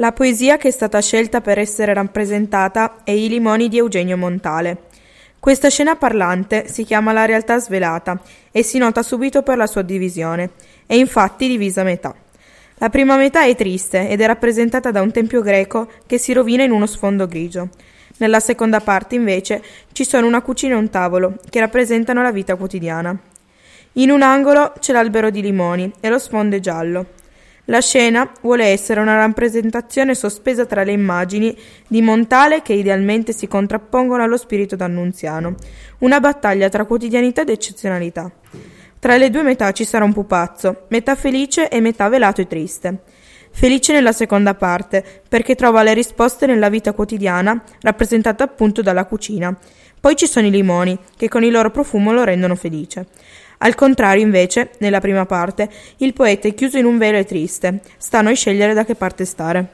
La poesia che è stata scelta per essere rappresentata è I limoni di Eugenio Montale. Questa scena parlante si chiama La realtà svelata e si nota subito per la sua divisione. È infatti divisa a metà. La prima metà è triste ed è rappresentata da un tempio greco che si rovina in uno sfondo grigio. Nella seconda parte, invece, ci sono una cucina e un tavolo che rappresentano la vita quotidiana. In un angolo c'è l'albero di limoni e lo sfondo è giallo. La scena vuole essere una rappresentazione sospesa tra le immagini di Montale che idealmente si contrappongono allo spirito d'Annunziano, una battaglia tra quotidianità ed eccezionalità. Tra le due metà ci sarà un pupazzo, metà felice e metà velato e triste. Felice nella seconda parte, perché trova le risposte nella vita quotidiana, rappresentata appunto dalla cucina. Poi ci sono i limoni, che con il loro profumo lo rendono felice. Al contrario, invece, nella prima parte, il poeta è chiuso in un velo e triste. Sta a noi scegliere da che parte stare.